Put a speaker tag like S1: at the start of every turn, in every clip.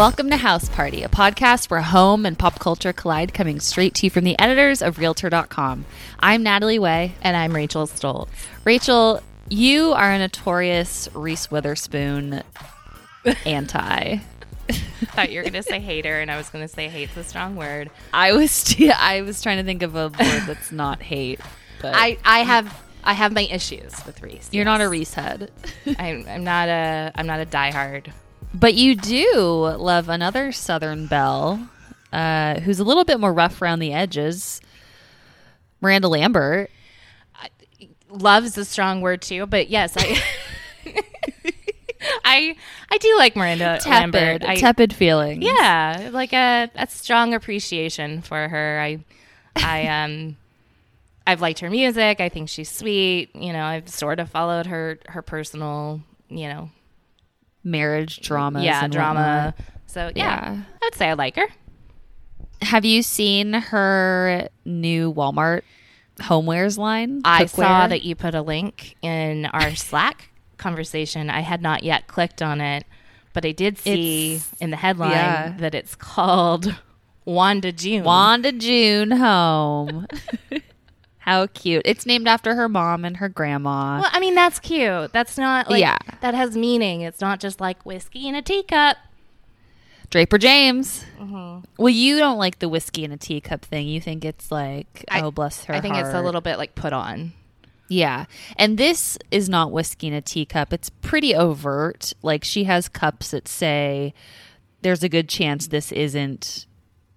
S1: Welcome to House Party, a podcast where home and pop culture collide, coming straight to you from the editors of Realtor.com. I'm Natalie Way.
S2: And I'm Rachel Stults.
S1: Rachel, you are a notorious Reese Witherspoon anti.
S2: thought you were going to say hater, and I was going to say hate's a strong word.
S1: I was I was trying to think of a word that's not hate. But
S2: I, I have I have my issues with Reese.
S1: you're
S2: yes.
S1: not a Reese head.
S2: I'm, I'm not a I'm not a diehard.
S1: But you do love another Southern belle, uh, who's a little bit more rough around the edges. Miranda Lambert.
S2: Love's a strong word too, but yes, I I I do like Miranda Lambert. I,
S1: tepid feelings.
S2: yeah, like a a strong appreciation for her. I I um I've liked her music. I think she's sweet. You know, I've sort of followed her her personal, you know,
S1: Marriage dramas.
S2: yeah,
S1: and
S2: drama.
S1: whatnot.
S2: So yeah,
S1: Yeah.
S2: I would say I like her.
S1: Have you seen her new Walmart homewares line?
S2: I
S1: Cookware?
S2: saw that you put a link in our Slack conversation. I had not yet clicked on it, but I did see
S1: It's-
S2: in the headline
S1: yeah.
S2: that it's called Wanda June.
S1: Wanda June home. How cute. It's named after her mom and her grandma.
S2: Well, I mean that's cute. That's not like
S1: Yeah.
S2: that has meaning. It's not just like whiskey in a teacup.
S1: Draper James.
S2: Mm-hmm.
S1: Well, you don't like the whiskey in a teacup thing. You think it's like,
S2: I-
S1: oh, bless her.
S2: I think it's a little bit like put on.
S1: Yeah. And this is not whiskey in a teacup. It's pretty overt. Like she has cups that say there's a good chance this isn't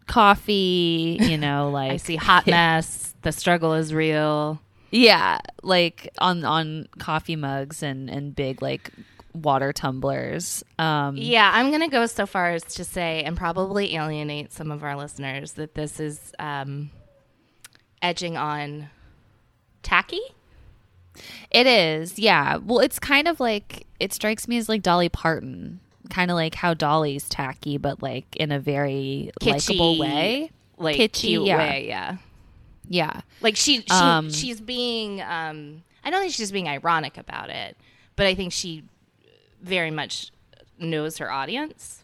S1: coffee, you know, like
S2: I see hot mess. The struggle is real.
S1: Yeah, like on on coffee mugs and and big like water tumblers. Um
S2: Yeah, I'm going to go so far as to say, and probably alienate some of our listeners, that this is um, edging on tacky.
S1: it is. Yeah. Well, it's kind of like it strikes me as like Dolly Parton. Kind of like how Dolly's tacky but like in a very likable way.
S2: Like
S1: Kitschy, yeah.
S2: way, yeah.
S1: Yeah.
S2: Like she, she
S1: Um,
S2: she's being. Um, I don't think she's being ironic about it, but I think she very much knows her audience.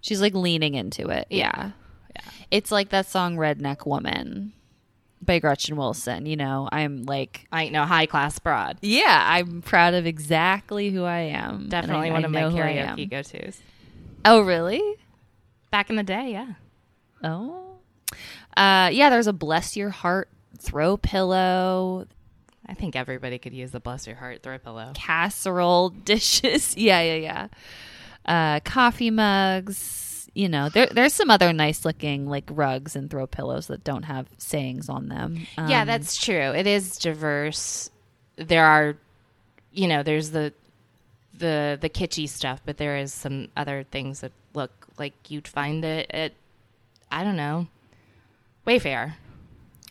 S1: She's like leaning into it. Yeah.
S2: Yeah.
S1: It's like that song Redneck Woman by Gretchen Wilson. You know, I'm like,
S2: I know high class broad.
S1: yeah, I'm proud of exactly who I am.
S2: Definitely
S1: I-
S2: one
S1: I
S2: of my
S1: know who I am.
S2: karaoke go tos.
S1: Oh, really?
S2: Back in the day, yeah.
S1: Oh. Uh, yeah, there's a bless your heart throw pillow,
S2: I think everybody could use a bless your heart throw pillow.
S1: casserole dishes. yeah, yeah, yeah. Uh, coffee mugs. You know, there, there's some other nice looking like rugs and throw pillows that don't have sayings on them.
S2: yeah,
S1: Um,
S2: that's true. It is diverse. There are, you know, there's the the the kitschy stuff, but there is some other things that look like you'd find it at I don't know, Wayfair.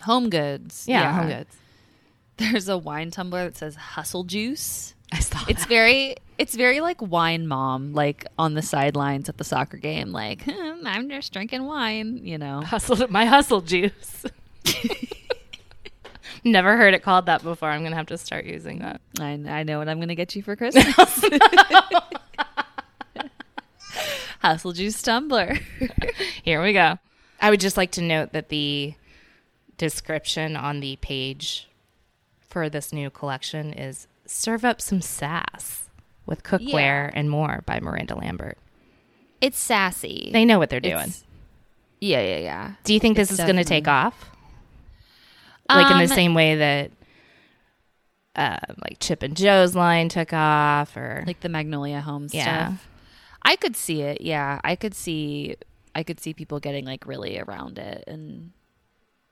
S1: home goods.
S2: Yeah, home goods.
S1: There's a wine tumbler that says hustle juice.
S2: I saw
S1: It's very it's very like wine mom, like on the sidelines at the soccer game, like "Hmm, I'm just drinking wine, you know.
S2: hustle my hustle juice. Never heard it called that before. I'm gonna have to start using that.
S1: I, I know what I'm gonna get you for Christmas. hustle juice tumbler.
S2: Here we go. I would just like to note that the description on the page for this new collection is serve up some sass with cookware
S1: Yeah.
S2: and more by Miranda Lambert.
S1: it's sassy.
S2: They know what they're doing.
S1: It's- yeah, yeah, yeah.
S2: Do you think this
S1: it's
S2: is going to take off? Like in the
S1: Um,
S2: same way that uh, like Chip and Jo's line took off or
S1: Like the Magnolia Home
S2: Yeah.
S1: stuff. I could see it. Yeah, I could see. I could see people getting like really around it and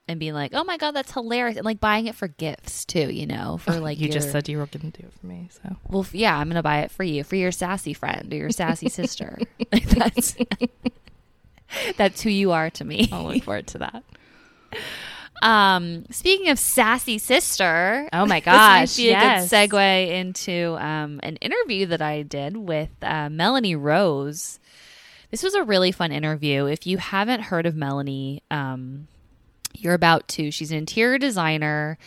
S1: and being like, "Oh my god, that's hilarious!" and like buying it for gifts too. You know, for like
S2: you just said you were going to do it for me. So
S1: Well, yeah, I'm gonna buy it for you, for your sassy friend or your sassy sister. Like, that's that's who you are to me.
S2: I'll look forward to that.
S1: Um, speaking of sassy sister,
S2: Oh my
S1: this might
S2: gosh,
S1: be
S2: yes.
S1: a good segue into um, an interview that I did with uh, Melanie Rose. This was a really fun interview. If you haven't heard of Melanie, um, you're about to. She's an interior designer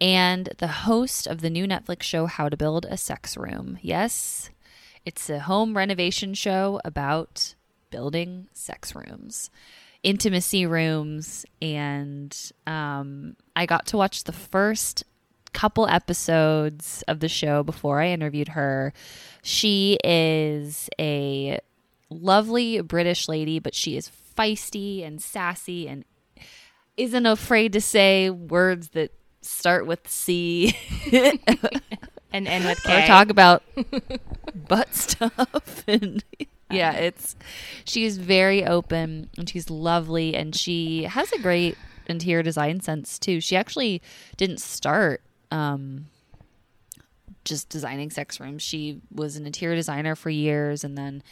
S1: and the host of the new Netflix show How to Build a Sex Room. Yes, it's a home renovation show about building sex rooms, intimacy rooms, and um, I got to watch the first couple episodes of the show before I interviewed her. She is a lovely British lady, but she is feisty and sassy and isn't afraid to say words that start with C.
S2: And end with
S1: or
S2: K.
S1: talk about butt stuff and yeah it's she's very open and she's lovely and she has a great interior design sense too. She actually didn't start um just designing sex rooms. She was an interior designer for years and then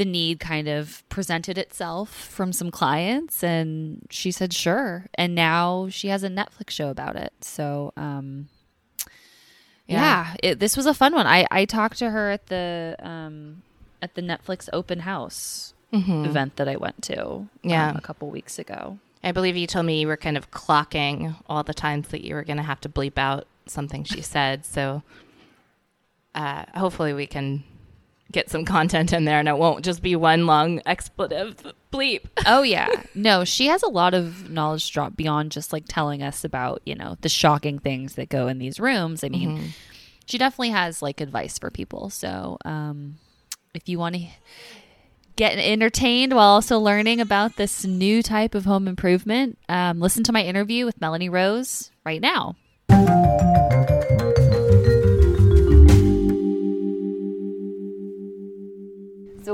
S1: the need kind of presented itself from some clients and she said sure and now she has a netflix show about it so um yeah, it, this was a fun one. I I talked to her at the um at the Netflix open house event that I went to um,
S2: Yeah.
S1: a couple weeks ago.
S2: I believe you told me you were kind of clocking all the times that you were going to have to bleep out something she said. So uh, hopefully we can get some content in there and it won't just be one long expletive bleep.
S1: Oh yeah. no, she has a lot of knowledge drop beyond just like telling us about, you know, the shocking things that go in these rooms. I mean, she definitely has like advice for people. So, um if you want to get entertained while also learning about this new type of home improvement, um, listen to my interview with Melanie Rose right now.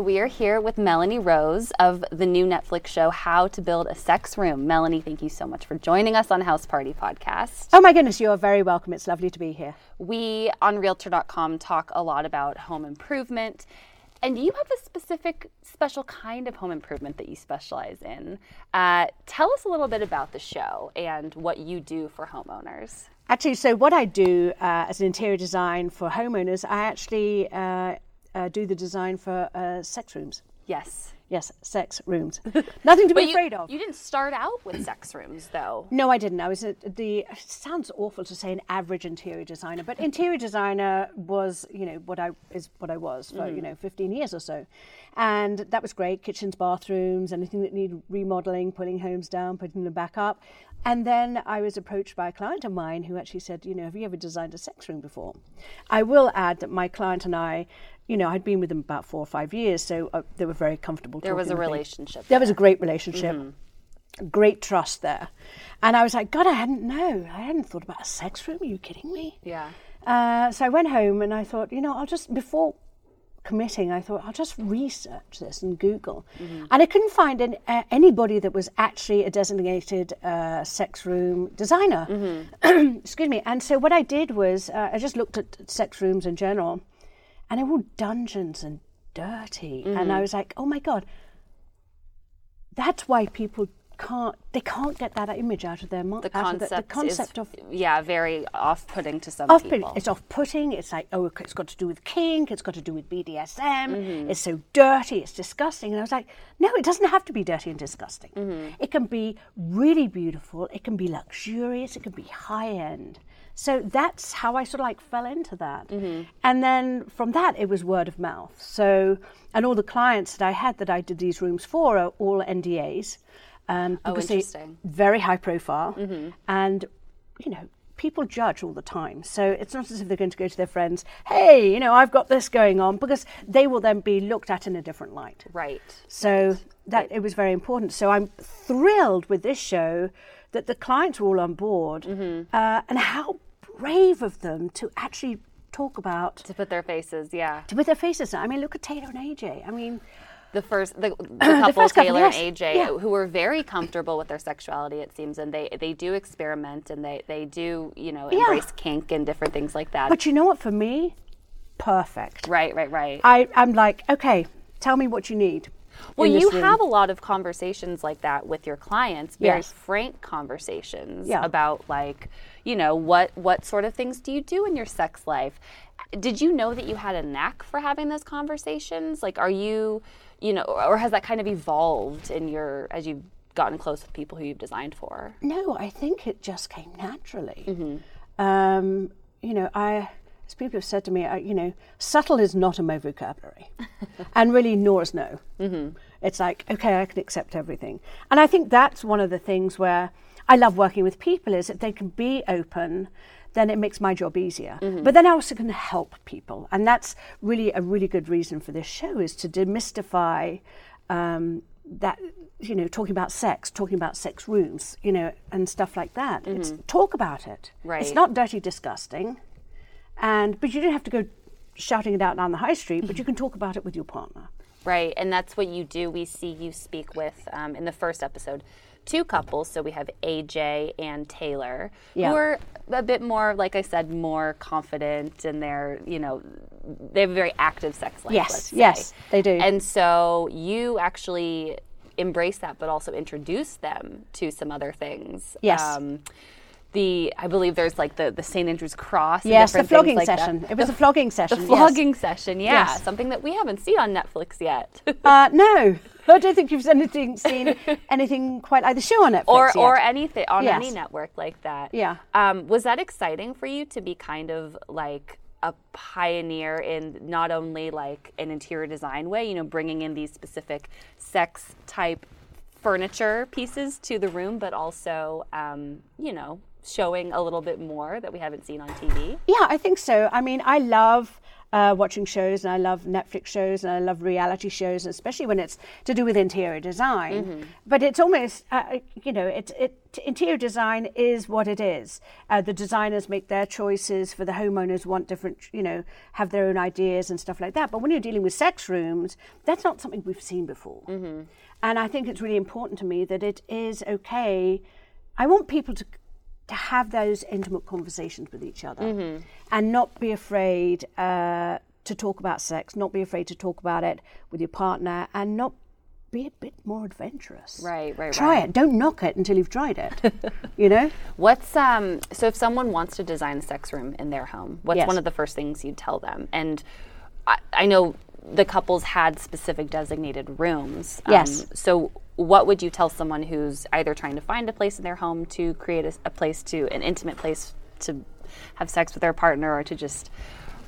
S3: We are here with Melanie Rose of the new Netflix show How to Build a Sex Room. Melanie, thank you so much for joining us on House Party Podcast.
S4: Oh my goodness, you are very welcome. It's lovely to be here.
S3: We on Realtor.com talk a lot about home improvement, and you have a specific, special kind of home improvement that you specialize in. Uh, tell us a little bit about the show and what you do for homeowners.
S4: Actually, so what I do uh, as an interior design for homeowners, I actually uh, uh, do the design for uh, sex rooms.
S3: Yes.
S4: Yes, sex rooms. Nothing to be
S3: you,
S4: afraid of.
S3: you didn't start out with sex rooms, though.
S4: No, I didn't. I was the. It sounds awful to say an average interior designer, but interior designer was, you know, what I is what I was for you know 15 years or so, and that was great. Kitchens, bathrooms, anything that needed remodeling, pulling homes down, putting them back up, and then I was approached by a client of mine who actually said, you know, have you ever designed a sex room before? I will add that my client and I. You know, I'd been with them about four or five years, so uh, they were very comfortable.
S3: There was a
S4: talking with me.
S3: relationship.
S4: There was a great relationship great trust there. And I was like, God, I hadn't know. I hadn't thought about a sex room. Are you kidding me?
S3: Yeah.
S4: Uh, so I went home and I thought, you know, I'll just before committing, I thought I'll just research this and Google, and I couldn't find an, uh, anybody that was actually a designated uh, sex room designer. Excuse me. And so what I did was uh, I just looked at sex rooms in general, and they were all dungeons and dirty, and I was like, oh my god, that's why people can't they can't get that image out of their mind.
S3: The concept,
S4: the, the concept
S3: is,
S4: of
S3: yeah, very off-putting to some
S4: off-putting.
S3: people.
S4: It's off-putting. It's like, oh, it's got to do with kink. It's got to do with BDSM.
S3: Mm-hmm.
S4: It's so dirty. It's disgusting. And I was like, no, it doesn't have to be dirty and disgusting.
S3: Mm-hmm.
S4: It can be really beautiful. It can be luxurious. It can be high-end. So that's how I sort of like fell into that.
S3: Mm-hmm.
S4: And then from that, it was word of mouth. So, and all the clients that I had that I did these rooms for are all NDAs. Um,
S3: Oh, interesting.
S4: very high profile,
S3: Mm-hmm.
S4: and you know people judge all the time. So it's not as if they're going to go to their friends, "Hey, you know, I've got this going on," because they will then be looked at in a different light.
S3: right.
S4: So that it was very important. So I'm thrilled with this show that the clients were all on board,
S3: Mm-hmm.
S4: uh, and how brave of them to actually talk about
S3: To put their faces, yeah.
S4: To put their faces. I mean, look at Taylor and AJ. I mean,
S3: The first, the, the couple,
S4: first couple,
S3: Taylor
S4: yes.
S3: and AJ,
S4: Yeah.
S3: who were very comfortable with their sexuality, it seems, and they they do experiment and they they do you know
S4: Yeah.
S3: embrace kink and different things like that.
S4: but you know what? For me, perfect.
S3: right, right, right.
S4: I, I'm like, okay, tell me what you need.
S3: well, you
S4: room.
S3: have a lot of conversations like that with your clients, very
S4: Yes.
S3: frank conversations
S4: Yeah.
S3: about like, you know, what what sort of things do you do in your sex life? Did you know that you had a knack for having those conversations? Like, are you, you know, or has that kind of evolved in your as you've gotten close with people who you've designed for?
S4: No, I think it just came naturally.
S3: Mm-hmm.
S4: Um, you know, I as people have said to me, uh, you know, subtle is not in my vocabulary, and really, nor is no. Mm-hmm. It's like, okay, I can accept everything, and I think that's one of the things where I love working with people is that they can be open. Then it makes my job easier. But then I also can help people, and that's really a really good reason for this show is to demystify um, that you know talking about sex talking about sex rooms you know and stuff like that it's talk about it
S3: Right.
S4: it's not dirty disgusting and but you don't have to go shouting it out down the high street but you can talk about it with your partner
S3: Right, and that's what you do. We see you speak with um, in the first episode two couples. So we have AJ and Taylor,
S4: Yeah.
S3: who are a bit more, like I said, more confident, and they're you know they have a very active sex life.
S4: Yes, yes, they do.
S3: And so you actually embrace that, but also introduce them to some other things.
S4: Yes.
S3: Um, the I believe there's like the the St Andrew's Cross.
S4: yes the flogging
S3: like that.
S4: session it was a flogging session.
S3: The
S4: session yes.
S3: flogging session, yeah,
S4: Yes.
S3: something that we haven't seen on Netflix yet.
S4: uh, no I don't think you've anything, seen anything quite like the show on Netflix
S3: or
S4: yet.
S3: or anything on
S4: Yes.
S3: any network like that.
S4: Yeah.
S3: Um, was that exciting for you to be kind of like a pioneer in not only like an interior design way, you know, bringing in these specific sex type furniture pieces to the room, but also, um, you know, showing a little bit more that we haven't seen on TV.
S4: Yeah, I think so. I mean, I love uh, watching shows and I love Netflix shows and I love reality shows, especially when it's to do with interior design. But it's almost, uh, you know, it, it, interior design is what it is. Uh, the designers make their choices for the homeowners want different, you know, have their own ideas and stuff like that. But when you're dealing with sex rooms, that's not something we've seen before. And I think it's really important to me that it is okay. I want people to to have those intimate conversations with each other and not be afraid uh, to talk about sex, not be afraid to talk about it with your partner, and not be a bit more adventurous.
S3: Right, right,
S4: Try
S3: right.
S4: it. Don't knock it until you've tried it. you know?
S3: What's um so if someone wants to design a sex room in their home, what's
S4: Yes.
S3: one of the first things you'd tell them? And I, I know the couples had specific designated rooms. Um,
S4: Yes.
S3: So what would you tell someone who's either trying to find a place in their home to create a, a place to an intimate place to have sex with their partner or to just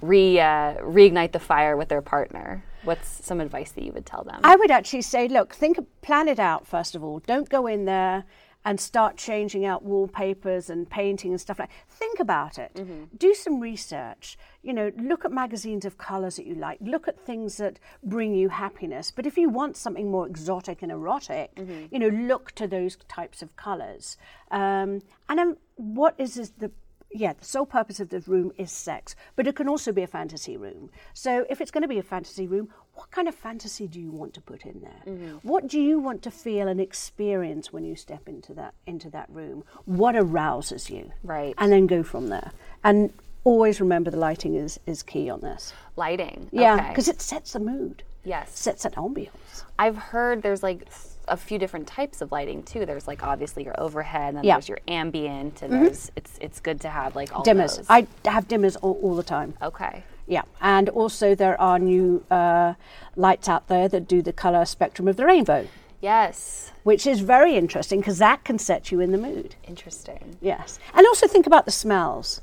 S3: re uh, reignite the fire with their partner? What's some advice that you would tell them?
S4: I would actually say, look, think, plan it out first of all. Don't go in there and start changing out wallpapers and painting and stuff like. Think about it. Do some research. You know, look at magazines of colours that you like. Look at things that bring you happiness. But if you want something more exotic and erotic, you know, look to those types of colours. Um, and then, what is this, the yeah, the sole purpose of the room is sex, but it can also be a fantasy room. So if it's going to be a fantasy room, what kind of fantasy do you want to put in there? Mm-hmm. What do you want to feel and experience when you step into that into that room? What arouses you?
S3: Right.
S4: And then go from there. And always remember the lighting is is key on this.
S3: Lighting.
S4: Yeah,
S3: Okay.
S4: because it sets the mood.
S3: Yes.
S4: Sets that ambiance.
S3: I've heard there's like a few different types of lighting too. There's like obviously your overhead, and then
S4: Yeah.
S3: there's your ambient, and mm-hmm. there's it's it's good to have like all
S4: Dimmers.
S3: those.
S4: I have dimmers all, all the time.
S3: okay.
S4: Yeah, and also there are new uh, lights out there that do the color spectrum of the rainbow.
S3: Yes.
S4: which is very interesting because that can set you in the mood.
S3: Interesting.
S4: Yes. And also think about the smells.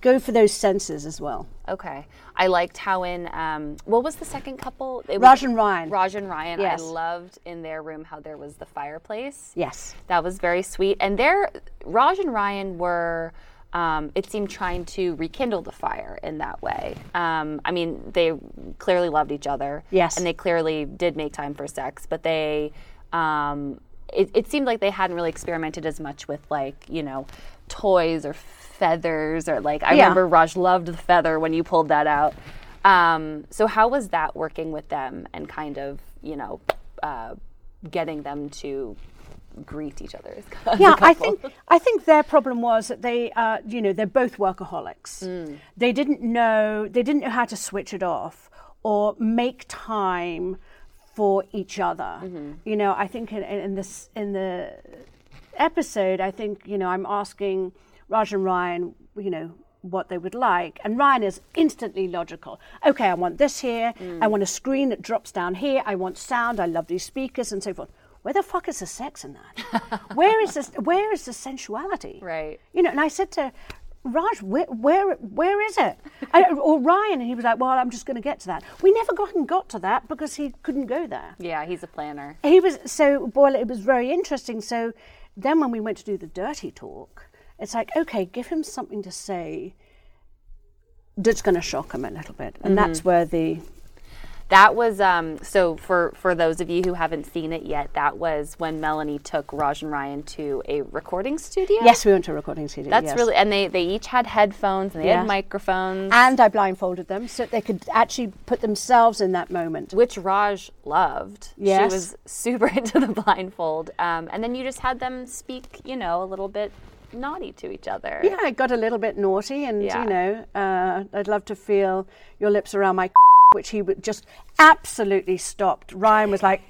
S4: Go for those senses as well.
S3: Okay. I liked how in um, what was the second couple? It was
S4: Raj and Ryan.
S3: Raj and Ryan.
S4: Yes.
S3: I loved in their room how there was the fireplace.
S4: Yes.
S3: That was very sweet. And there, Raj and Ryan were, um, it seemed, trying to rekindle the fire in that way. Um, I mean, they clearly loved each other.
S4: Yes.
S3: And they clearly did make time for sex, but they, um, it, it seemed like they hadn't really experimented as much with, like, you know, toys or feathers or like, I
S4: Yeah.
S3: remember Raj loved the feather when you pulled that out. Um, so, how was that working with them and kind of, you know, uh, getting them to greet each other
S4: yeah, I think I think their problem was that they, uh, you know, they're both workaholics. Mm. They didn't know they didn't know how to switch it off or make time for each other. Mm-hmm. You know, I think in, in this in the episode, I think you know I'm asking Raj and Ryan, you know. What they would like, and Ryan is instantly logical. Okay, I want this here. Mm. I want a screen that drops down here. I want sound. I love these speakers and so forth. Where the fuck is the sex in that? where is this? Where is the sensuality?
S3: Right.
S4: You know, and I said to Raj, where, where, where is it? I, or Ryan, and he was like, well, I'm just going to get to that. We never got and got to that because he couldn't go there.
S3: Yeah, he's a planner.
S4: He was so well. It was very interesting. So then, when we went to do the dirty talk, it's like, okay, give him something to say that's going to shock him a little bit, and mm-hmm. that's where the
S3: That was um, so for for those of you who haven't seen it yet. That was when Melanie took Raj and Ryan to a recording studio.
S4: yes, we went to a recording studio.
S3: that's
S4: yes.
S3: really and they they each had headphones and they
S4: Yeah.
S3: had microphones,
S4: And I blindfolded them so they could actually put themselves in that moment.
S3: which Raj loved.
S4: Yes.
S3: she was super into the blindfold. Um, and then you just had them speak, you know, a little bit naughty to each other.
S4: Yeah, I got a little bit naughty, and
S3: Yeah.
S4: you know, uh, I'd love to feel your lips around my, which he would just absolutely stopped. Ryan was like,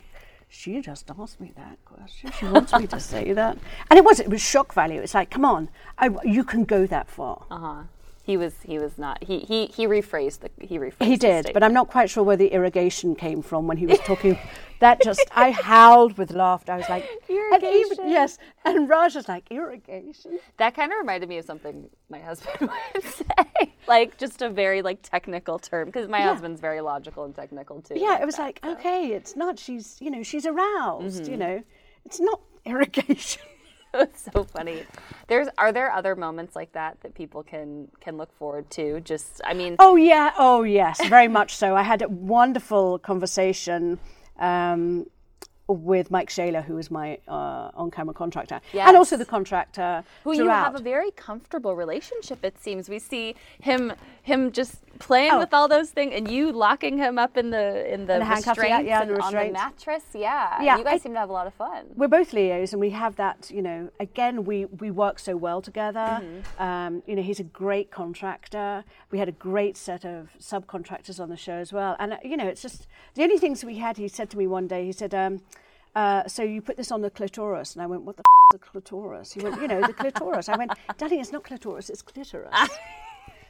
S4: "She just asked me that question. She wants me to say that," and it was it was shock value. It's like, come on, I, you can go that far.
S3: Uh huh. He was he was not he he he rephrased the he rephrased
S4: He did, but. I'm not quite sure where the irrigation came from when he was talking. that just, I howled with laughter. I was like, and even-
S3: Irrigation.
S4: yes. And Raj was like, irrigation.
S3: That kind of reminded me of something my husband would say, like just a very like technical term, because my husband's very logical and technical too.
S4: Yeah, it was
S3: that,
S4: like,
S3: so.
S4: okay, it's not. She's, you know, she's aroused.
S3: Mm-hmm.
S4: You know, it's not irrigation.
S3: So funny. There's are there other moments like that that people can can look forward to? Just I mean,
S4: Oh yeah, oh yes, very much so. I had a wonderful conversation um, with Mike Shaler, who is my uh, on-camera contractor, and also the contractor
S3: who you have a very comfortable relationship. It seems we see him him just playing
S4: Oh.
S3: with all those things, and you locking him up in the in the,
S4: the handcuffs, yeah, yeah,
S3: and
S4: the
S3: on the mattress. Yeah,
S4: Yeah,
S3: You guys
S4: I-
S3: seem to have a lot of fun.
S4: We're both Leos, and we have that. You know, again, we we work so well together. Um, you know, he's a great contractor. We had a great set of subcontractors on the show as well. And uh, you know, it's just the only things we had. He said to me one day. He said, um, uh, "So you put this on the clitoris?" And I went, "What the f- is a clitoris?" He went, "You know, the clitoris." I went, "Darling, it's not clitoris. It's clitoris."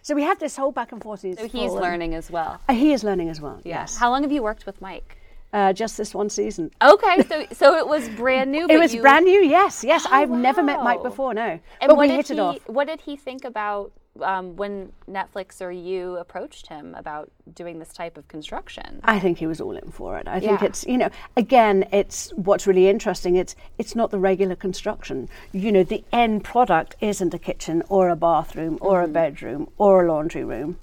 S4: so we have this whole back and forth.
S3: So he's learning as well.
S4: Uh, he is learning as well.
S3: Yeah.
S4: Yes.
S3: How long have you worked with Mike?
S4: Uh, just this one season.
S3: Okay, so so it was brand new.
S4: It was
S3: you-
S4: brand new. Yes, yes.
S3: Oh,
S4: I've never met Mike before. No,
S3: And
S4: but
S3: what
S4: we
S3: did
S4: hit
S3: he,
S4: it off.
S3: What did he think about um, when Netflix or you approached him about doing this type of construction?
S4: I think he was all in for it. I think
S3: Yeah.
S4: it's you know again it's what's really interesting. It's it's not the regular construction. You know the end product isn't a kitchen or a bathroom or
S3: Mm-hmm.
S4: a bedroom or a laundry room.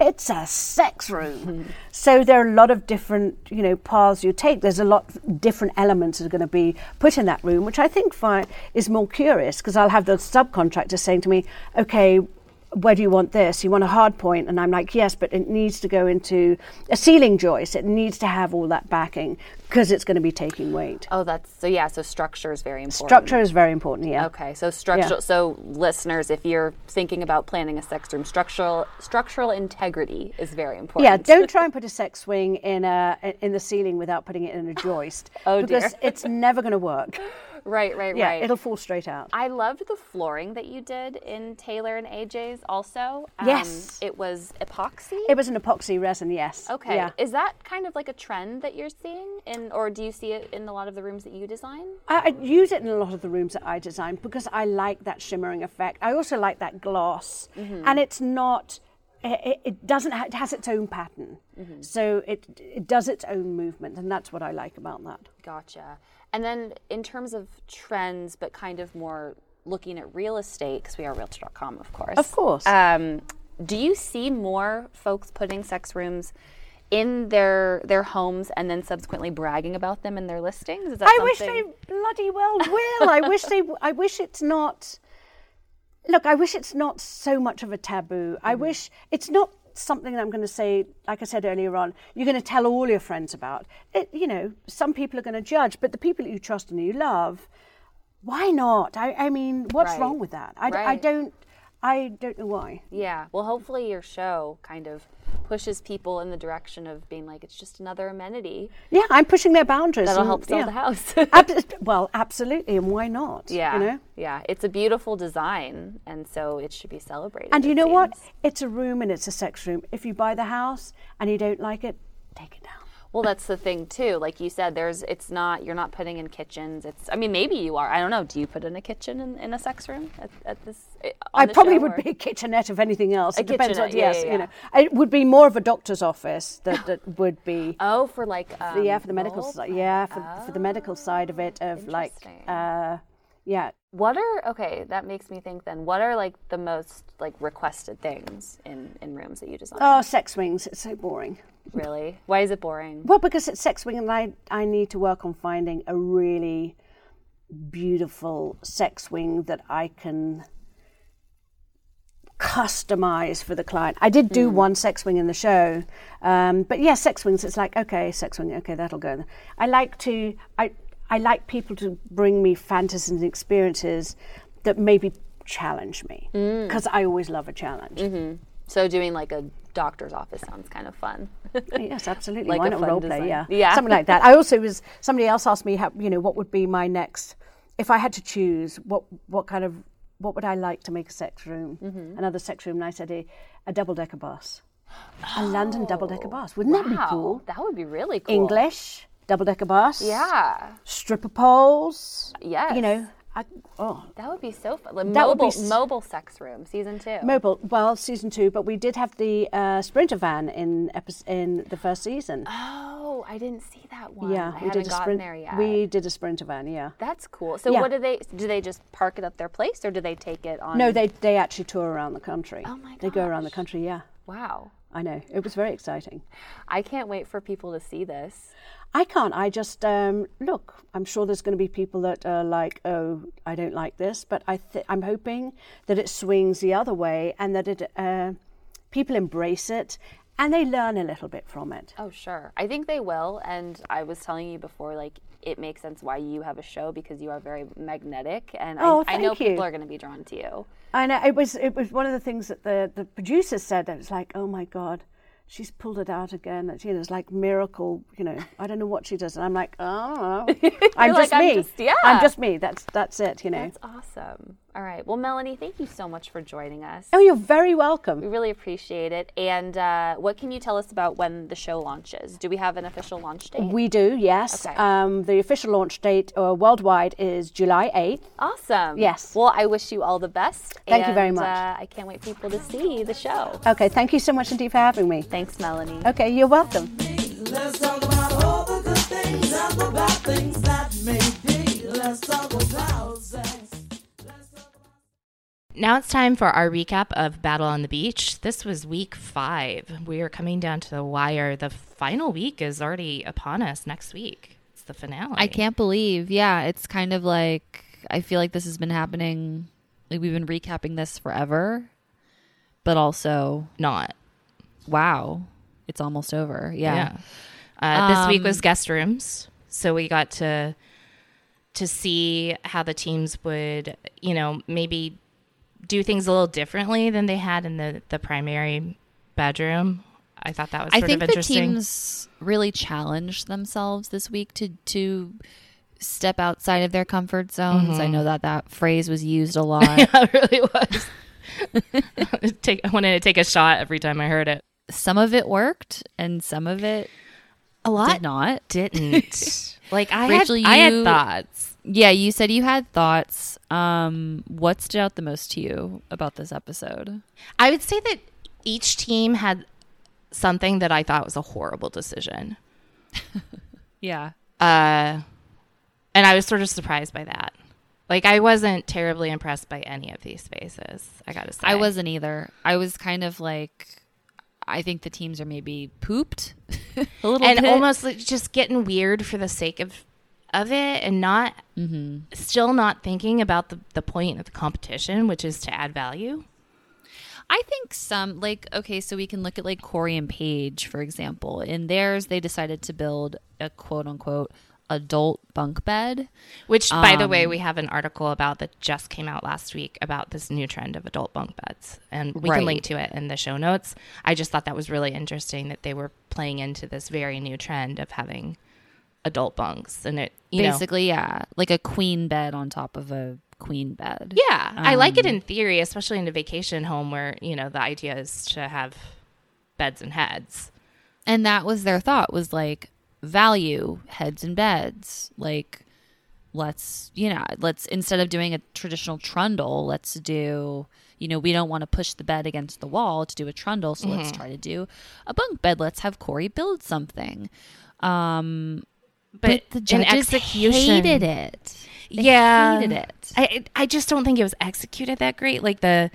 S4: It's a sex room. so there are a lot of different you know paths you take. There's a lot of different elements that are going to be put in that room, which I think is more curious because I'll have the subcontractor saying to me, okay where do you want this? You want a hard point? And I'm like, yes, but it needs to go into a ceiling joist. It needs to have all that backing because it's going to be taking weight.
S3: Oh, that's so. Yeah, so structure is very important.
S4: Structure is very important, yeah.
S3: Okay, so structural. So listeners, if you're thinking about planning a sex room, structural structural integrity is very important.
S4: Yeah, don't try and put a sex swing in a in the ceiling without putting it in a joist.
S3: Oh, dear.
S4: because it's never going to work.
S3: Right, right,
S4: Yeah,
S3: right.
S4: it'll fall straight out.
S3: I loved the flooring that you did in Taylor and AJ's. Also, um,
S4: Yes.
S3: it was epoxy.
S4: It was an epoxy resin, yes.
S3: Okay.
S4: Yeah.
S3: Is that kind of like a trend that you're seeing in or do you see it in a lot of the rooms that you design?
S4: I, I use it in a lot of the rooms that I design because I like that shimmering effect. I also like that gloss,
S3: Mm-hmm.
S4: and it's not. It, it doesn't. It has its own pattern,
S3: Mm-hmm.
S4: so it it does its own movement, and that's what I like about that.
S3: Gotcha. And then in terms of trends, but kind of more looking at real estate, because we are realtor.com, of course.
S4: Of course.
S3: Um, do you see more folks putting sex rooms in their their homes and then subsequently bragging about them in their listings? Is that
S4: I wish they bloody well will. I wish they. I wish it's not. Look, I wish it's not so much of a taboo. I
S3: Mm-hmm.
S4: wish it's not something that I'm going to say. Like I said earlier on, you're going to tell all your friends about. It, you know, some people are going to judge, but the people that you trust and you love, why not? I, I mean, what's
S3: Right.
S4: wrong with that? I,
S3: Right.
S4: don't. I don't know why.
S3: Yeah. Well, hopefully your show kind of pushes people in the direction of being like it's just another amenity
S4: Yeah, I'm pushing their boundaries.
S3: that'll
S4: and-
S3: help sell
S4: yeah.
S3: the house.
S4: Ab- well, absolutely, and why not?
S3: yeah.
S4: you know.
S3: Yeah. It's a beautiful design, and so it should be celebrated.
S4: And you know what? It's a room and it's a sex room. If you buy the house and you don't like it, take it down.
S3: Well, that's the thing too. Like you said, there's it's not you're not putting in kitchens. It's I mean maybe you are. I don't know. Do you put in a kitchen in, in a sex room at, at this? eh,
S4: I probably would
S3: or-
S4: be a kitchenette if anything else.
S3: A
S4: it depends on
S3: kitchenette, yeah,
S4: yes,
S3: yeah,
S4: you know. It would be more of a doctor's office that, that would be
S3: Oh, for like um,
S4: yeah for the medical side. Yeah, for, for the medical side of it of like uh, yeah.
S3: What are okay? That makes me think. Then, what are like the most like requested things in in rooms that you design?
S4: Oh, sex swings. It's so boring.
S3: Really? Why is it boring?
S4: Well, because it's sex swing, and I I need to work on finding a really beautiful sex swing that I can customize for the client. I did do hmm. one sex swing in the show, um, but yeah, sex swings. It's like okay, sex swing. Okay, that'll go. I like to. I I like people to bring me fantasies and experiences that maybe challenge me hmm. because I always love a challenge. Mm-hmm.
S3: So doing like a doctor's office sounds kind of fun.
S4: Yes, absolutely.
S3: Like
S4: Why
S3: a
S4: not
S3: fun
S4: role play?
S3: design.
S4: Yeah,
S3: Yeah.
S4: something like that. I also was somebody else asked me how you know what would be my next if I had to choose what what kind of what would I like to make a sex room
S3: Mm-hmm.
S4: another sex room and I said a, a double decker bus a London double decker bus wouldn't that be cool
S3: that would be really cool.
S4: English double decker bus
S3: Yeah.
S4: stripper poles
S3: Yes.
S4: you know I, oh
S3: That would be so fun. Like
S4: That would be
S3: mobile
S4: s-
S3: mobile sex room season two.
S4: mobile well season two but we did have the uh, sprinter van in epi- in the first season
S3: oh, I didn't see that one.
S4: yeah
S3: I
S4: we did a
S3: gotten
S4: sprint
S3: there yet.
S4: we did a sprinter van yeah
S3: That's cool. So
S4: Yeah.
S3: what do they do? They just park it at their place, or do they take it on?
S4: No, they they actually tour around the country.
S3: Oh my
S4: They go around the country. Yeah,
S3: Wow.
S4: I know. It was very exciting.
S3: I can't wait for people to see this.
S4: I can't. I just um, look. I'm sure there's going to be people that are like, "Oh, I don't like this," but I th- I'm hoping that it swings the other way and that it uh, people embrace it and they learn a little bit from it.
S3: Oh, sure. I think they will. And I was telling you before, like, it makes sense why you have a show because you are very magnetic. And
S4: Oh,
S3: I, I know
S4: you.
S3: people are going to be drawn to you.
S4: I know it was it was one of the things that the the producers said. It was like, "Oh my god." She's pulled it out again. It's, you know, it's like miracle. You know, I don't know what she does, and I'm like, oh, I'm
S3: You're like,
S4: just
S3: "I'm
S4: me.
S3: just- yeah."
S4: I'm just me. That's that's it. You know.
S3: That's awesome. All right. Well, Melanie, thank you so much for joining us.
S4: Oh, you're very welcome.
S3: We really appreciate it. And uh, what can you tell us about when the show launches? Do we have an official launch date?
S4: We do, yes.
S3: Okay.
S4: Um, the official launch date uh, worldwide is July 8th.
S3: Awesome.
S4: Yes.
S3: Well, I wish you all the best.
S4: Thank you very much.
S3: Uh, I can't wait for people to see the show.
S4: Okay, thank you so much indeed for having me.
S3: Thanks, Melanie.
S4: Okay, you're welcome.
S5: Let's talk about
S2: Now it's time for our recap of Battle on the Beach. This was week five. We are coming down to the wire. The final week is already upon us next week. It's the finale.
S1: I can't believe. Yeah, it's kind of like I feel like this has been happening. Like we've been recapping this forever, but also
S2: not.
S1: wow, it's almost over. Yeah.
S2: Uh, this week
S1: Um,
S2: was guest rooms, so we got to to see how the teams would, you know, maybe do things a little differently than they had in the the primary bedroom. I thought that was
S1: I think
S2: of
S1: the teams really challenged themselves this week to to step outside of their comfort zones. I mm-hmm. know that that phrase was used a lot.
S2: yeah, it really was. take, I wanted to take a shot every time I heard it.
S1: some of it worked, and some of it
S2: A lot
S1: did not.
S2: didn't. like I
S1: Rachel,
S2: had, I had thoughts.
S1: Yeah, you said you had thoughts. Um, what stood out the most to you about this episode?
S2: I would say that each team had something that I thought was a horrible decision.
S1: Yeah.
S2: Uh, and I was sort of surprised by that. Like I wasn't terribly impressed by any of these faces. I gotta say,
S1: I wasn't either. I was kind of like, I think the teams are maybe pooped a little
S2: and
S1: bit.
S2: almost like just getting weird for the sake of of it, and not still not thinking about the the point of the competition, which is to add value.
S1: I think some like okay, so we can look at like Corey and Paige, for example. In theirs, they decided to build a quote unquote adult bunk bed.
S2: Which, by the way,
S1: Um,
S2: we have an article about that just came out last week about this new trend of adult bunk beds, and we
S1: Right.
S2: can link to it in the show notes. I just thought that was really interesting that they were playing into this very new trend of having adult bunks, and it you know,
S1: Basically, yeah, like a queen bed on top of a queen bed.
S2: yeah, I like
S1: Um,
S2: it in theory, especially in a vacation home where you know the idea is to have beds and heads.
S1: And that was their thought was like, value heads and beds. Like, let's, you know, let's, instead of doing a traditional trundle, let's do, you know, we don't want to push the bed against the wall to do a trundle. So let's try to do a bunk bed. Let's have Corey build something. Um, but, the
S2: in
S1: judges hated it. They
S2: yeah,
S1: hated it.
S2: I I just don't think it was executed that great. Like the,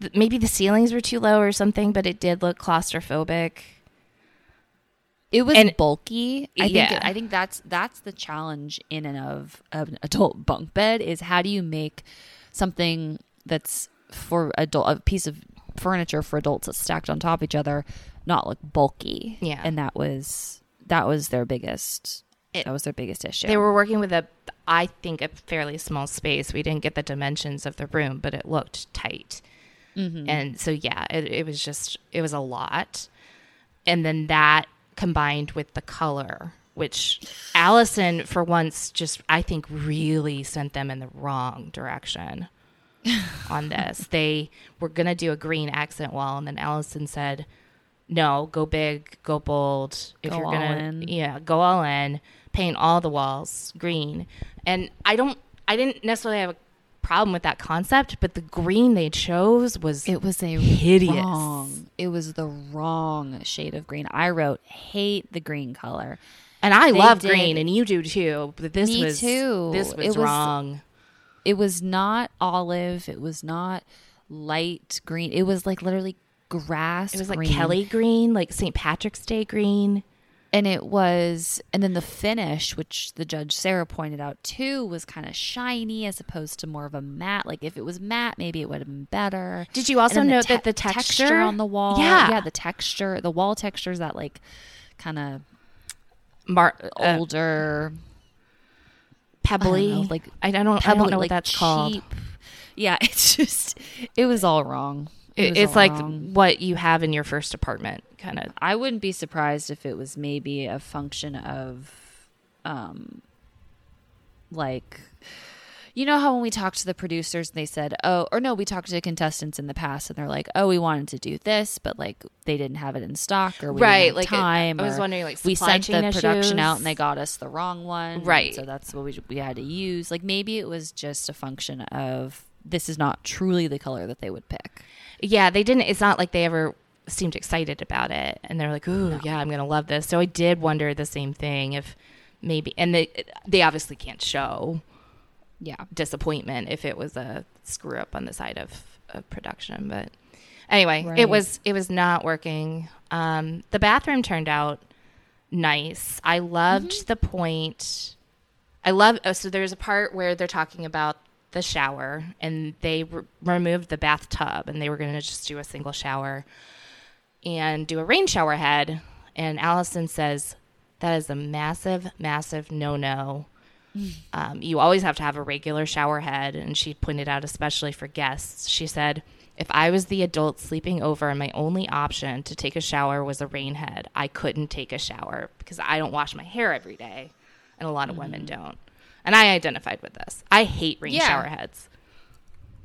S2: the maybe the ceilings were too low or something, but it did look claustrophobic.
S1: It was
S2: And-
S1: bulky. I
S2: Yeah.
S1: think I think that's that's the challenge in and of, of an adult bunk bed is how do you make something that's for adult a piece of furniture for adults that's stacked on top of each other not look bulky.
S2: Yeah.
S1: And that was that was their biggest
S2: It-
S1: that was their biggest issue.
S2: They were working with a, I think, a fairly small space. We didn't get the dimensions of the room, but it looked tight. Mm-hmm. And so, yeah, it, it was just, it was a lot. And then that combined with the color, which Alison, for once, just, I think, really sent them in the wrong direction on this. They were going to do a green accent wall, and then Alison said, no, go big, go bold. If
S1: Go
S2: you're
S1: all
S2: gonna,
S1: in.
S2: yeah, go all in, paint all the walls green. And I don't, I didn't necessarily have a problem with that concept, but the green they chose was
S1: it was a
S2: hideous.
S1: wrong. It was the wrong shade of green. I wrote hate the green color.
S2: And I
S1: They
S2: love
S1: did-
S2: green, and you do too. But this
S1: Me
S2: was
S1: too.
S2: This was,
S1: It was-
S2: wrong.
S1: it was not olive it was not light green it was like literally grass
S2: It was like. Kelly green, like St. Patrick's Day green.
S1: and it was and then the finish which the judge sarah pointed out too was kind of shiny as opposed to more of a matte like if it was matte maybe it would have been better
S2: Did you also note that the texture?
S1: on the wall
S2: Yeah.
S1: yeah the texture the wall texture is that like kind of
S2: Mar- uh,
S1: older
S2: pebbly.
S1: I know, like
S2: I don't, I don't
S1: pebbly,
S2: know
S1: like
S2: what that's called.
S1: yeah it's just it was all wrong It
S2: It- it's like what you have in your first apartment, kind of.
S1: I wouldn't be surprised if it was maybe a function of, um, like, you know how when we talked to the producers, they said, "Oh," or no, we talked to contestants in the past, and they're like, "Oh, we wanted to do this, but like they didn't have it in stock, or we
S2: Right,
S1: didn't have
S2: like,
S1: time."
S2: I was wondering, like,
S1: we sent the production out, and they got us the wrong one,
S2: Right.
S1: So that's what we we had to use. Like maybe it was just a function of this is not truly the color that they would pick.
S2: Yeah, they didn't. It's not like they ever seemed excited about it, and they're like, "Ooh, yeah, I'm gonna love this." So I did wonder the same thing if maybe, and they they obviously can't show
S1: Yeah.
S2: disappointment if it was a screw up on the side of, of production. But anyway,
S1: Right.
S2: it was it was not working. Um, the bathroom turned out nice. I loved the point. I love. Oh, so there's a part where they're talking about the shower, and they re- removed the bathtub, and they were going to just do a single shower and do a rain shower head. And Alison says that is a massive, massive no no. Um, you always have to have a regular shower head. And she pointed out, especially for guests, she said, if I was the adult sleeping over and my only option to take a shower was a rain head, I couldn't take a shower because I don't wash my hair every day. And a lot of women don't. And I identified with this. I hate rain
S1: Yeah.
S2: shower heads.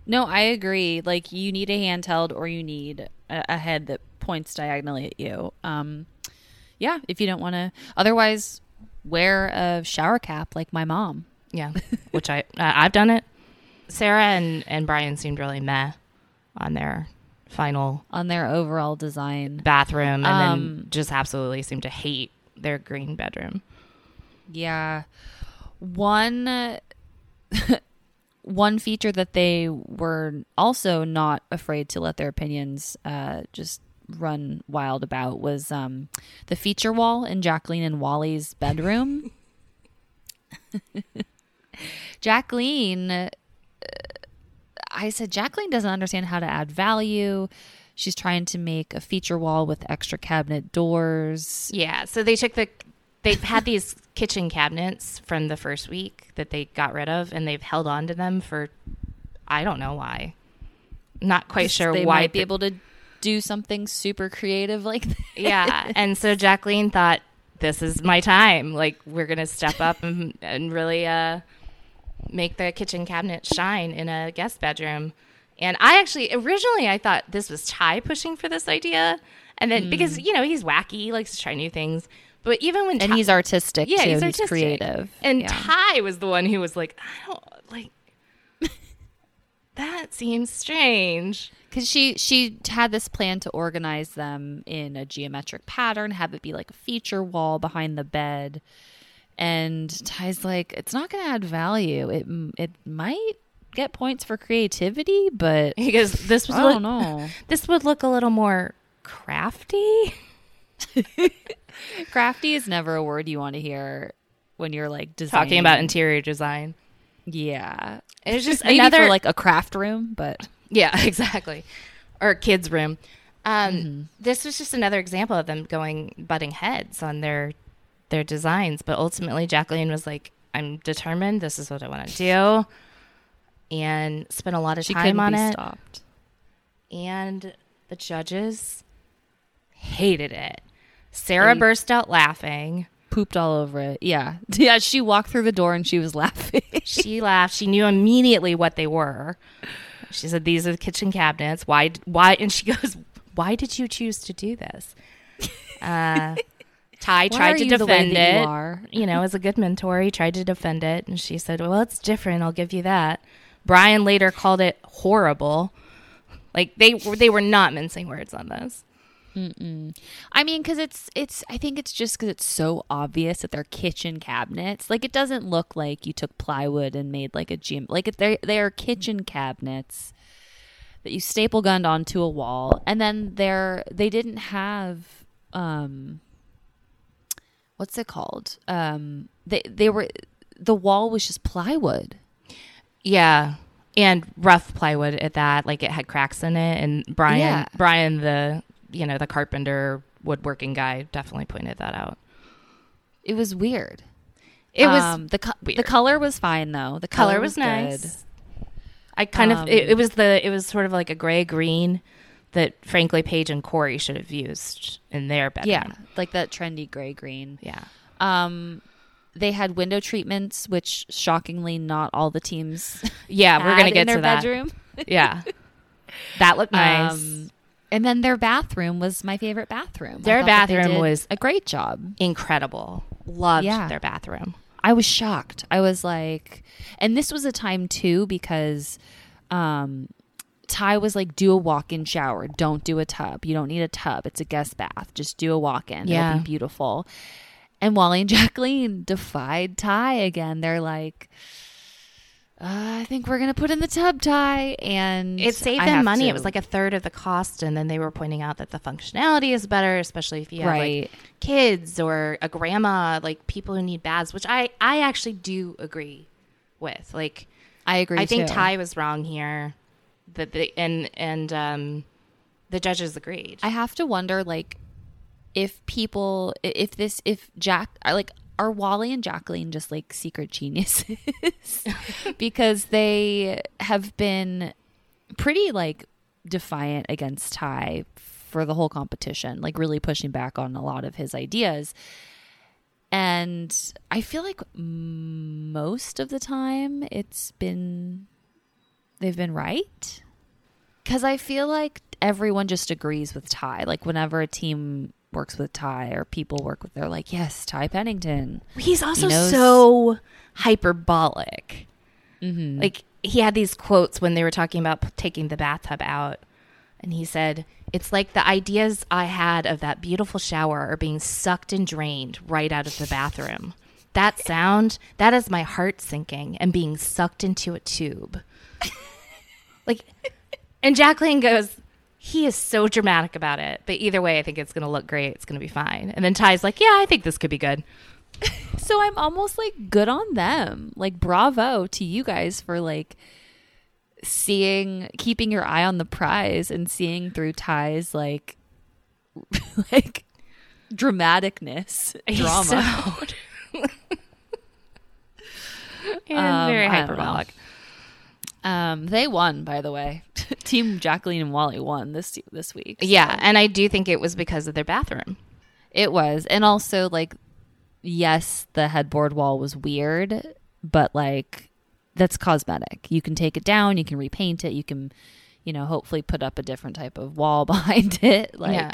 S1: No, I agree. Like you need a handheld or you need a, a head that points diagonally at you. Um, yeah, if you don't want to. Otherwise, wear a shower cap like my mom.
S2: Yeah, which I uh, I've done it. Sarah and and Brian seemed really meh on their final
S1: on their overall design.
S2: bathroom, and
S1: Um,
S2: then just absolutely seemed to hate their green bedroom.
S1: Yeah. One one feature that they were also not afraid to let their opinions uh, just run wild about was um, the feature wall in Jacqueline and Wally's bedroom. Jacqueline, uh, I said, Jacqueline doesn't understand how to add value. She's trying to make a feature wall with extra cabinet doors.
S2: Yeah, so they took the they've had these kitchen cabinets from the first week that they got rid of, and they've held on to them for I don't know why. Not quite sure
S1: they
S2: why.
S1: might be able to do something super creative like that.
S2: yeah, and so Jacqueline thought this is my time. Like we're gonna step up and, and really uh, make the kitchen cabinet shine in a guest bedroom. And I actually originally I thought this was Ty pushing for this idea, and then because hmm. you know he's wacky, he likes to try new things. But even when
S1: and
S2: Ty-
S1: he's artistic
S2: yeah,
S1: too.
S2: he's,
S1: He's, creative.
S2: and
S1: yeah.
S2: Ty was the one who was like, I don't like. that seems strange.
S1: because she she had this plan to organize them in a geometric pattern, have it be like a feature wall behind the bed. And Ty's like, it's not going to add value. It it might get points for creativity, but
S2: He goes, "This was
S1: I don't know.
S2: This would look a little more crafty."
S1: Crafty is never a word you want to hear when you're like designing.
S2: Talking about interior design.
S1: yeah.
S2: it's just
S1: Maybe
S2: another
S1: for like a craft room, but
S2: Yeah, exactly. Or a kid's room. Um, This was just another example of them going butting heads on their their designs. But ultimately, Jacqueline was like, "I'm determined. This is what I want to do," and spent a lot of
S1: she
S2: time on it.
S1: stopped.
S2: And the judges hated it. Sarah
S1: They-
S2: burst out laughing.
S1: Pooped all over it. Yeah. Yeah, she walked through the door and she was laughing.
S2: She laughed. She knew immediately what they were. She said, "These are the kitchen cabinets. Why? Why?" And she goes, "Why did you choose to do this?" Uh, Ty tried to
S1: you the way
S2: defend
S1: that you
S2: it. You know, as a good mentor, he tried to defend it, and she said, "Well, it's different. I'll give you that." Brian later called it horrible. Like they they were not mincing words on this.
S1: I mean, because it's it's. I think it's just because it's so obvious that they're kitchen cabinets. Like it doesn't look like you took plywood and made like a gym. Like they they are kitchen cabinets that you staple gunned onto a wall, and then they're they didn't have um. What's it called? Um, they they were the wall was just plywood.
S2: Yeah. And rough plywood at that, like it had cracks in it. And Brian,
S1: Yeah.
S2: Brian, the you know the carpenter woodworking guy, definitely pointed that out.
S1: It was weird.
S2: It was
S1: um, the co- the color was fine though. The
S2: color
S1: color,
S2: was
S1: good.
S2: nice. I kind of
S1: Um,
S2: it, it was the it was sort of like a gray green that frankly Paige and Corey should have used in their bedroom.
S1: Yeah, like that trendy gray green.
S2: yeah.
S1: Um, they had window treatments, which shockingly not all the teams.
S2: Yeah, we're gonna get
S1: their
S2: to that.
S1: bedroom.
S2: Yeah, that looked nice.
S1: Um, and then their bathroom was my favorite bathroom.
S2: Their
S1: thought that they
S2: bathroom was-
S1: a great job.
S2: Incredible. Loved
S1: Yeah.
S2: their bathroom.
S1: I was shocked. I was like, and this was a time too because um, Ty was like, do a walk in shower. Don't do a tub. You don't need a tub. It's a guest bath. Just do a walk in.
S2: Yeah.
S1: It'll be beautiful. And Wally and Jacqueline defied Ty again. They're like, uh, I think we're going to put in the tub, Ty, And
S2: It saved
S1: I
S2: them money.
S1: to-
S2: It was like a third of the cost, and then they were pointing out that the functionality is better, especially if you have
S1: Right.
S2: like kids or a grandma, like people who need baths, which I I actually do agree with. Like
S1: I agree.
S2: With I think
S1: too.
S2: Ty was wrong here, that the and and um, the judges agreed.
S1: I have to wonder, like, if people, if this, if Jack, like, are Wally and Jacqueline just like secret geniuses? because they have been pretty like defiant against Ty for the whole competition, like really pushing back on a lot of his ideas. And I feel like most of the time it's been, they've been right because I feel like everyone just agrees with Ty. Like whenever a team works with Ty or people work with, they're like, yes, Ty Pennington.
S2: He's also
S1: knows-
S2: so hyperbolic.
S1: Mm-hmm.
S2: Like he had these quotes when they were talking about p- taking the bathtub out, and he said, "It's like the ideas I had of that beautiful shower are being sucked and drained right out of the bathroom. That sound, that is my heart sinking and being sucked into a tube." like, and Jacqueline goes. He is so dramatic about it, but either way, I think it's going to look great. It's going to be fine. And then Ty's like, "Yeah, I think this could be good."
S1: So I'm almost like good on them. Like bravo to you guys for like seeing, keeping your eye on the prize and seeing through Ty's like, like dramaticness, drama.
S2: So- and
S1: Um,
S2: very
S1: I don't know.
S2: hyperbolic.
S1: Um, they won, by the way. Team Jacqueline and Wally won this this week.
S2: Yeah, and I do think it was because of their bathroom.
S1: It was. And also like yes, the headboard wall was weird, but like that's cosmetic. You can take it down, you can repaint it, you can you know, hopefully put up a different type of wall behind it. Like
S2: yeah.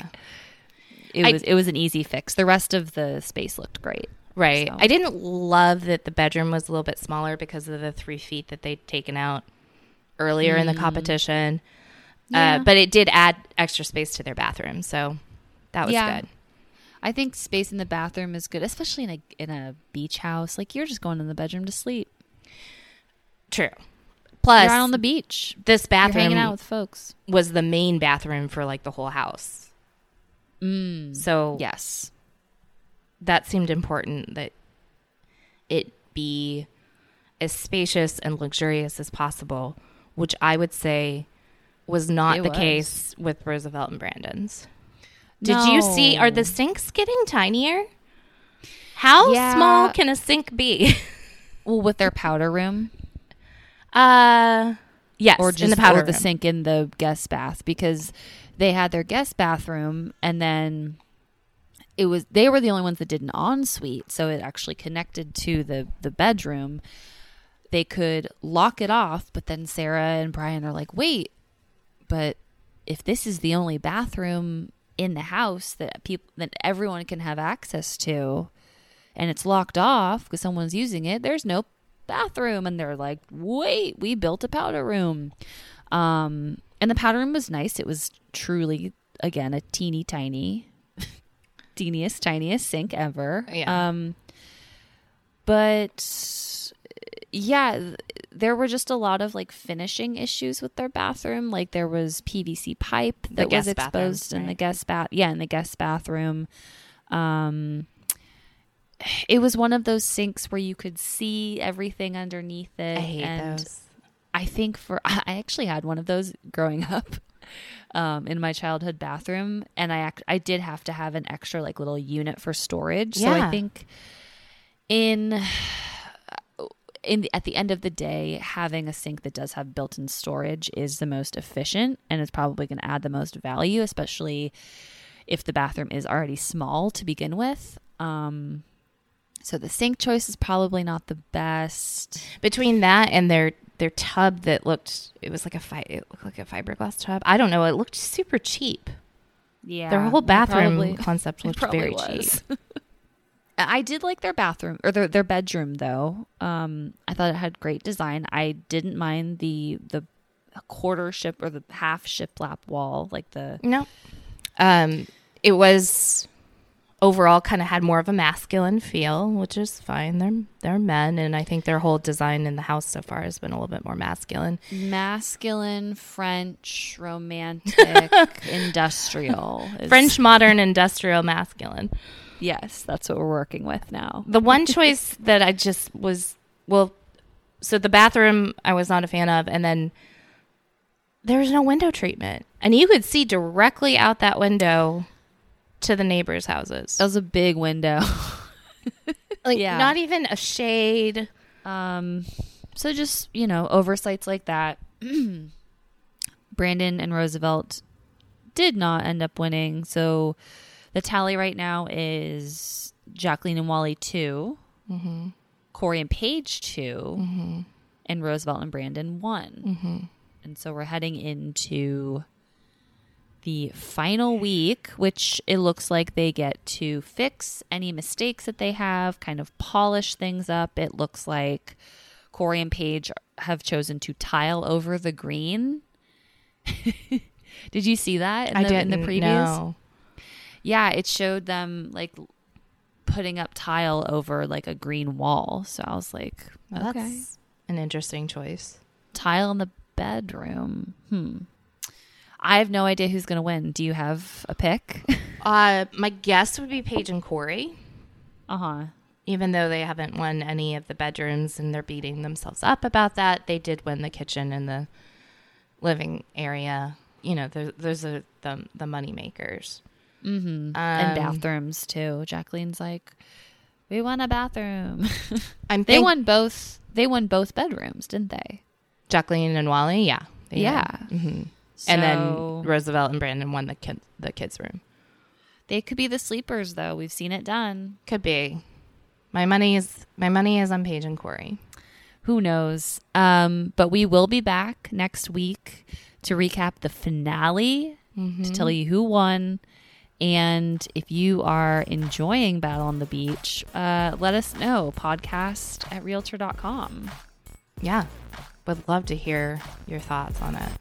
S1: it
S2: I-
S1: was it was an easy fix. The rest of the space looked great.
S2: Right.
S1: So-
S2: I didn't love that the bedroom was a little bit smaller because of the three feet that they'd taken out earlier in the competition.
S1: Yeah.
S2: Uh, but it did add extra space to their bathroom, so that was
S1: Yeah.
S2: good.
S1: I think space in the bathroom is good, especially in a in a beach house. Like you're just going in the bedroom to sleep.
S2: True. Plus,
S1: you're out on the beach.
S2: this
S1: You're hanging
S2: bathroom
S1: out with folks.
S2: was the main bathroom for like the whole house.
S1: Mm.
S2: So
S1: Yes.
S2: that seemed important that it be as spacious and luxurious as possible, which I would say was not
S1: It
S2: the
S1: was.
S2: case with Roosevelt and Brandon's. Did you see? Are the sinks getting tinier? How
S1: Yeah.
S2: small can a sink be?
S1: Well, with their powder room,
S2: uh, yes,
S1: or just
S2: in the powder
S1: or the sink in the guest bath because they had their guest bathroom and then it was they were the only ones that did an ensuite, so it actually connected to the the bedroom. They could lock it off, but then Sarah and Brian are like, "Wait, but if this is the only bathroom in the house that people that everyone can have access to and it's locked off because someone's using it there's no bathroom. And they're like wait we built a powder room. Um and the powder room was nice. It was truly again a teeny tiny teeniest tiniest sink ever.
S2: Yeah.
S1: um but yeah there were just a lot of like finishing issues with their bathroom. Like there was pvc pipe that was
S2: bathroom,
S1: exposed in the guest bath yeah in the guest bathroom. Um it was one of those sinks where you could see everything underneath it
S2: I hate
S1: and
S2: those.
S1: I think for I actually had one of those growing up um, in my childhood bathroom, and I act, I did have to have an extra like little unit for storage. So I think in in the, at the end of the day, having a sink that does have built-in storage is the most efficient, and it's probably going to add the most value, especially if the bathroom is already small to begin with. Um, so the sink choice is probably not the best.
S2: Between that and their their tub that looked it was like a fi- it looked like a fiberglass tub. I don't know. It looked super cheap.
S1: Yeah,
S2: Their whole bathroom
S1: probably-
S2: concept looked very
S1: was.
S2: cheap.
S1: I did like their bathroom or their their bedroom though. Um, I thought it had great design. I didn't mind the the quarter ship or the half shiplap wall, like the
S2: No. Um, it was overall kind of had more of a masculine feel, which is fine. They're they're men, and I think their whole design in the house so far has been a little bit more masculine.
S1: masculine French romantic industrial is-
S2: French modern industrial masculine.
S1: Yes, that's what we're working with now.
S2: The one choice that I just was well, so the bathroom I was not a fan of, and then there was no window treatment, and you could see directly out that window to the neighbors' houses.
S1: That was a big window.
S2: like
S1: yeah.
S2: not even a shade.
S1: Um, so just you know, oversights like that. Brandon and Roosevelt did not end up winning. So the tally right now is Jacqueline and Wally 2 mm-hmm. Corey and Paige 2 mm-hmm. and Roosevelt and Brandon one. Mm-hmm. And so we're heading into the final week, which it looks like they get to fix any mistakes that they have, kind of polish things up. It looks like Corey and Paige have chosen to tile over the green. Did you see that in
S2: I
S1: the,
S2: didn't
S1: in the previews?
S2: know.
S1: Yeah, it showed them like putting up tile over like a green wall. So I was like,
S2: Well,
S1: okay,
S2: That's an interesting choice.
S1: tile in the bedroom. Hmm. I have no idea who's going to win. Do you have a pick?
S2: Uh, my guess would be Paige and Corey,
S1: uh huh.
S2: even though they haven't won any of the bedrooms and they're beating themselves up about that. They did win the kitchen and the living area. You know, those, those are the the money makers.
S1: Mm-hmm.
S2: Um,
S1: and bathrooms too. Jacqueline's like, we want a bathroom.
S2: I'm
S1: they
S2: think-
S1: won both. They won both bedrooms, didn't they?
S2: Jacqueline and Wally. Yeah,
S1: Yeah.
S2: did. hmm and then Roosevelt and Brandon won the kid, the kids' room.
S1: They could be the sleepers, though. We've seen it done.
S2: Could be. My money is my money is on Paige and Corey.
S1: Who knows? Um, but we will be back next week to recap the finale, to tell you who won, And if you are enjoying Battle on the Beach, uh, let us know. Podcast at realtor.com.
S2: Yeah. Would love to hear your thoughts on it.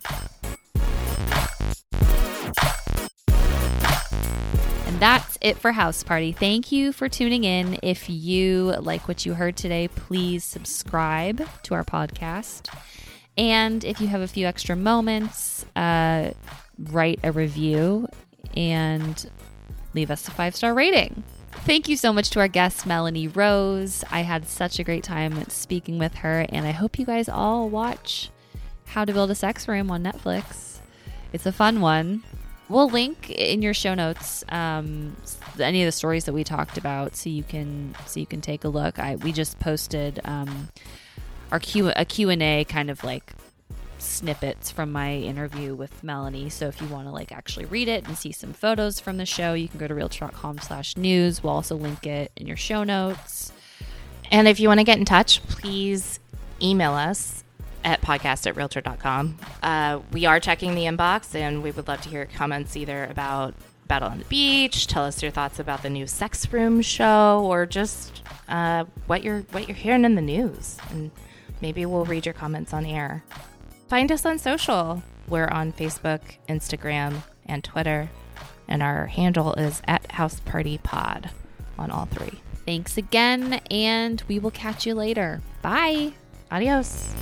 S1: And that's it for House Party. Thank you for tuning in. If you like what you heard today, please subscribe to our podcast. And if you have a few extra moments, uh, write a review and leave us a five star rating. Thank you so much to our guest, Melanie Rose. I had such a great time speaking with her, and I hope you guys all watch How to Build a Sex Room on Netflix. It's a fun one. We'll link in your show notes um, any of the stories that we talked about, so you can so you can take a look. I we just posted um, our Q a Q and A kind of like snippets from my interview with Melanie. So if you want to like actually read it and see some photos from the show, you can go to realtor.com slash news. We'll also link it in your show notes.
S2: And if you want to get in touch, please email us at podcast at realtor.com. Uh, we are checking the inbox and we would love to hear comments either about Battle on the Beach, tell us your thoughts about the new sex room show, or just uh, what you're what you're hearing in the news. And maybe we'll read your comments on air. Find us on social. We're on Facebook, Instagram, and Twitter, and our handle is at House Party Pod on all three.
S1: Thanks again, and we will catch you later. Bye.
S2: Adios.